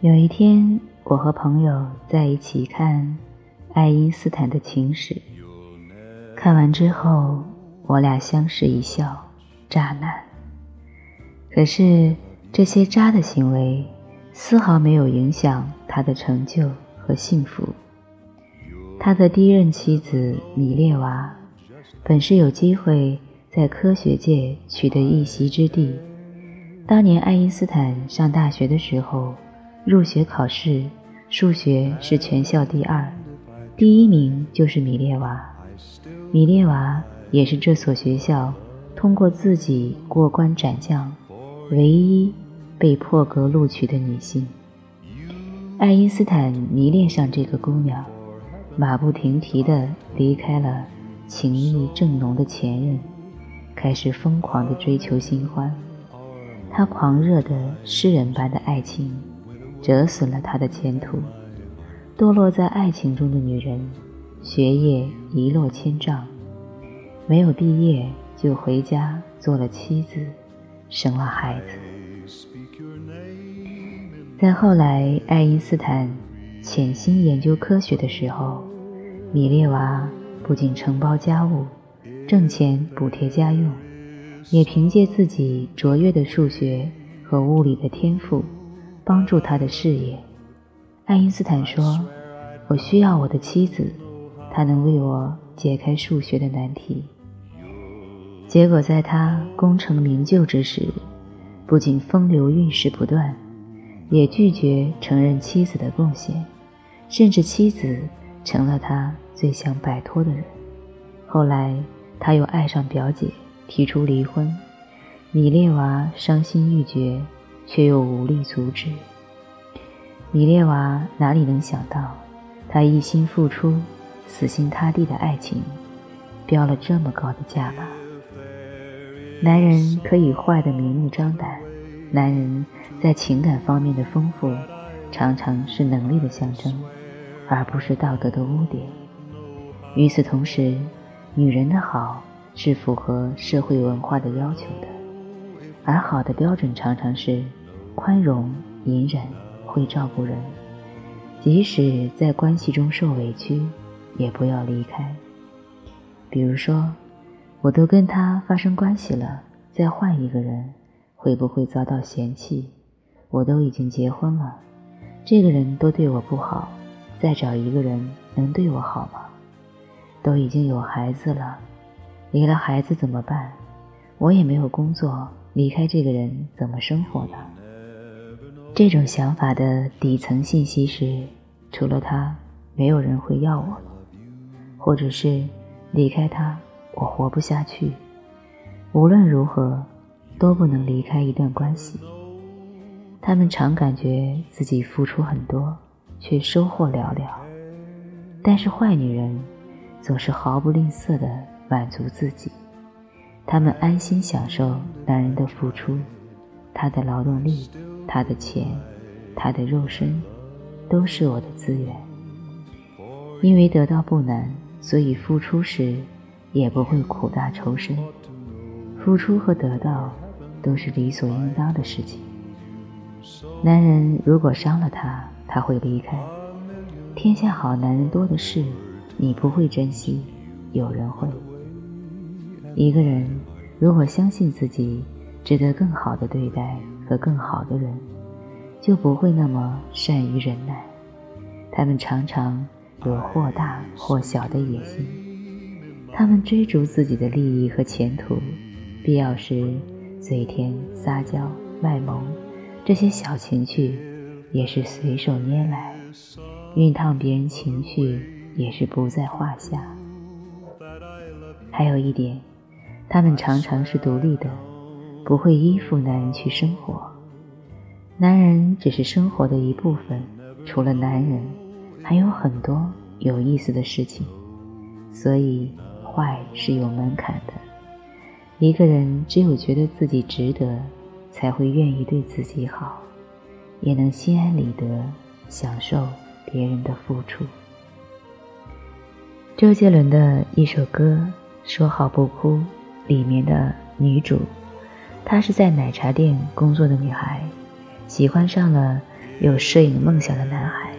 有一天，我和朋友在一起看爱因斯坦的情史，看完之后，我俩相视一笑，渣男。可是这些渣的行为，丝毫没有影响他的成就和幸福。他的第一任妻子米列娃，本是有机会在科学界取得一席之地。当年爱因斯坦上大学的时候。入学考试，数学是全校第二，第一名就是米列娃。米列娃也是这所学校通过自己过关斩将，唯一被破格录取的女性。爱因斯坦迷恋上这个姑娘，马不停蹄地离开了情意正浓的前任，开始疯狂地追求新欢。他狂热的诗人般的爱情。折损了他的前途，堕落在爱情中的女人，学业一落千丈，没有毕业就回家做了妻子，生了孩子。在后来，爱因斯坦潜心研究科学的时候，米列娃不仅承包家务，挣钱补贴家用，也凭借自己卓越的数学和物理的天赋。帮助他的事业，爱因斯坦说：“我需要我的妻子，她能为我解开数学的难题。”结果，在他功成名就之时，不仅风流韵事不断，也拒绝承认妻子的贡献，甚至妻子成了他最想摆脱的人。后来，他又爱上表姐，提出离婚，米列娃伤心欲绝。却又无力阻止。米列娃哪里能想到，他一心付出、死心塌地的爱情，标了这么高的价码。男人可以坏得明目张胆，男人在情感方面的丰富，常常是能力的象征，而不是道德的污点。与此同时，女人的好是符合社会文化的要求的，而好的标准常常是。宽容、隐忍、会照顾人，即使在关系中受委屈，也不要离开。比如说，我都跟他发生关系了，再换一个人，会不会遭到嫌弃？我都已经结婚了，这个人都对我不好，再找一个人能对我好吗？都已经有孩子了，离了孩子怎么办？我也没有工作，离开这个人怎么生活呢？这种想法的底层信息是：除了他，没有人会要我了，或者是离开他，我活不下去。无论如何，都不能离开一段关系。他们常感觉自己付出很多，却收获寥寥。但是坏女人总是毫不吝啬地满足自己，她们安心享受男人的付出，他的劳动力。他的钱，他的肉身，都是我的资源。因为得到不难，所以付出时也不会苦大仇深。付出和得到都是理所应当的事情。男人如果伤了他，他会离开。天下好男人多的是，你不会珍惜，有人会。一个人如果相信自己值得更好的对待。和更好的人，就不会那么善于忍耐。他们常常有或大或小的野心，他们追逐自己的利益和前途，必要时嘴甜、撒娇、卖萌，这些小情趣也是随手拈来，熨烫别人情绪也是不在话下。还有一点，他们常常是独立的。不会依附男人去生活，男人只是生活的一部分。除了男人，还有很多有意思的事情。所以，坏是有门槛的。一个人只有觉得自己值得，才会愿意对自己好，也能心安理得享受别人的付出。周杰伦的一首歌《说好不哭》里面的女主。她是在奶茶店工作的女孩，喜欢上了有摄影梦想的男孩，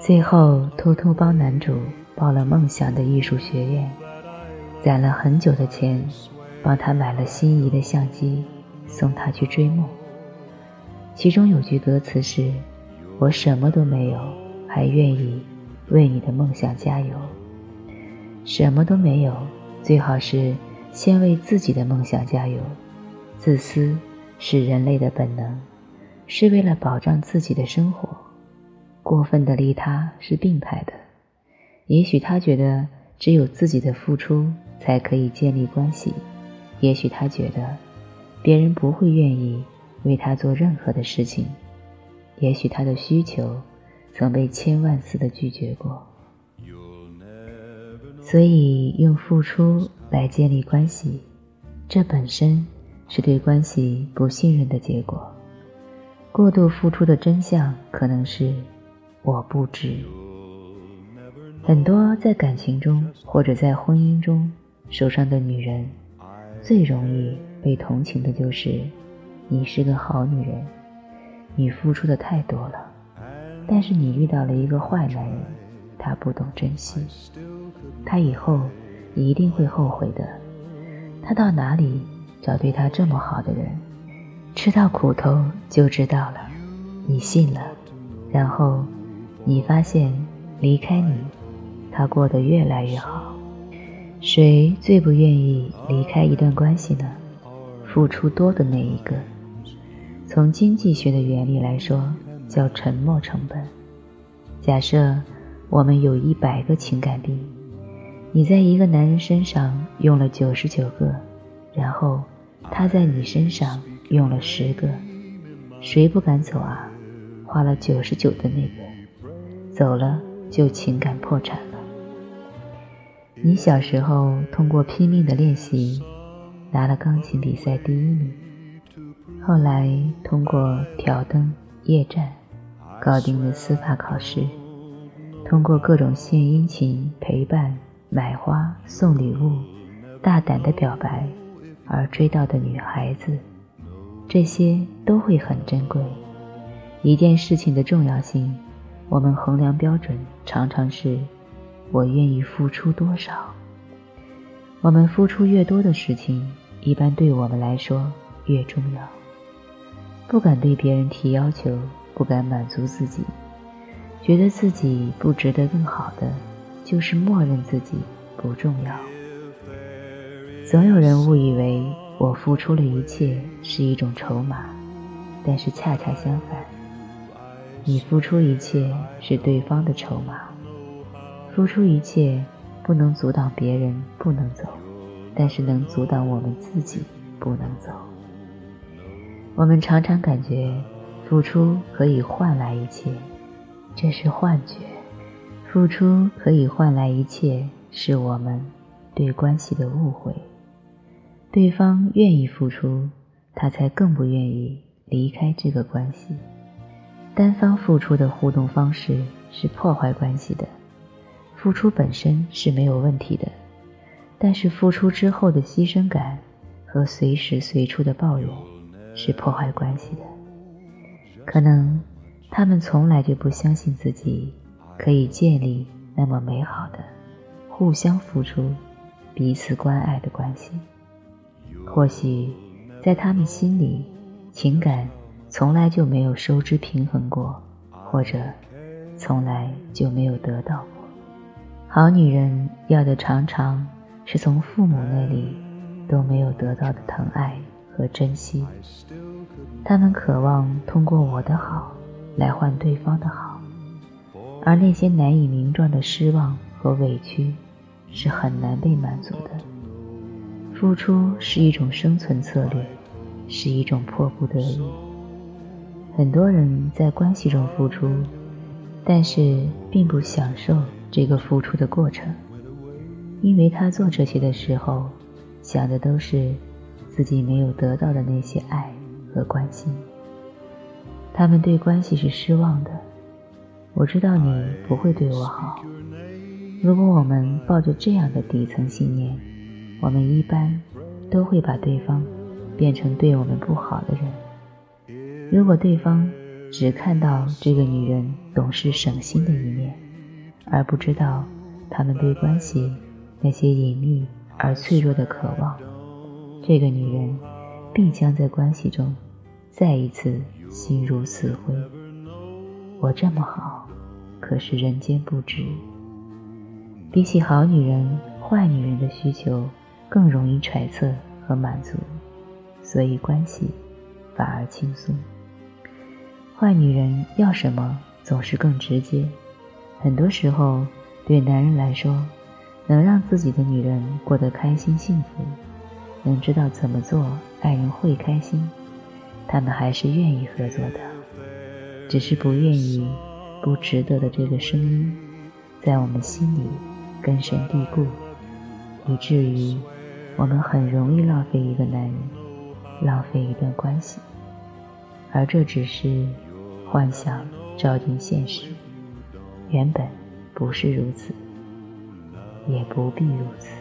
最后偷偷帮男主报了梦想的艺术学院，攒了很久的钱，帮他买了心仪的相机，送他去追梦。其中有句歌词是：“我什么都没有，还愿意为你的梦想加油。”什么都没有，最好是先为自己的梦想加油。自私是人类的本能，是为了保障自己的生活。过分的利他是病态的。也许他觉得只有自己的付出才可以建立关系，也许他觉得别人不会愿意为他做任何的事情，也许他的需求曾被千万次的拒绝过。所以用付出来建立关系，这本身。是对关系不信任的结果。过度付出的真相可能是我不值。很多在感情中或者在婚姻中受伤的女人，最容易被同情的就是你是个好女人，你付出的太多了，但是你遇到了一个坏男人，他不懂珍惜，他以后一定会后悔的。他到哪里？找对他这么好的人，吃到苦头就知道了。你信了，然后你发现离开你，他过得越来越好。谁最不愿意离开一段关系呢？付出多的那一个。从经济学的原理来说，叫沉没成本。假设我们有一百个情感币，你在一个男人身上用了九十九个，然后。他在你身上用了十个，谁不敢走啊？花了九十九的那个，走了就情感破产了。你小时候通过拼命的练习，拿了钢琴比赛第一名，后来通过挑灯夜战，搞定了司法考试，通过各种献殷勤、陪伴、买花、送礼物，大胆的表白。而追到的女孩子，这些都会很珍贵。一件事情的重要性，我们衡量标准常常是我愿意付出多少。我们付出越多的事情，一般对我们来说越重要。不敢对别人提要求，不敢满足自己，觉得自己不值得更好的，就是默认自己不重要。总有人误以为我付出了一切是一种筹码，但是恰恰相反，你付出一切是对方的筹码。付出一切不能阻挡别人不能走，但是能阻挡我们自己不能走。我们常常感觉付出可以换来一切，这是幻觉。付出可以换来一切，是我们对关系的误会。对方愿意付出，他才更不愿意离开这个关系。单方付出的互动方式是破坏关系的。付出本身是没有问题的，但是付出之后的牺牲感和随时随处的抱怨是破坏关系的。可能他们从来就不相信自己可以建立那么美好的互相付出、彼此关爱的关系。或许，在他们心里，情感从来就没有收支平衡过，或者从来就没有得到过。好女人要的常常是从父母那里都没有得到的疼爱和珍惜。他们渴望通过我的好来换对方的好，而那些难以名状的失望和委屈是很难被满足的。付出是一种生存策略，是一种迫不得已。很多人在关系中付出，但是并不享受这个付出的过程，因为他做这些的时候，想的都是自己没有得到的那些爱和关心。他们对关系是失望的。我知道你不会对我好。如果我们抱着这样的底层信念。我们一般都会把对方变成对我们不好的人。如果对方只看到这个女人懂事省心的一面，而不知道他们对关系那些隐秘而脆弱的渴望，这个女人必将在关系中再一次心如死灰。我这么好，可是人间不值。比起好女人，坏女人的需求更容易揣测和满足，所以关系反而轻松。坏女人要什么总是更直接，很多时候对男人来说，能让自己的女人过得开心幸福，能知道怎么做爱人会开心，他们还是愿意合作的，只是不愿意不值得的这个声音，在我们心里根深蒂固，以至于我们很容易浪费一个男人，浪费一段关系，而这只是。幻想照进现实，原本不是如此，也不必如此。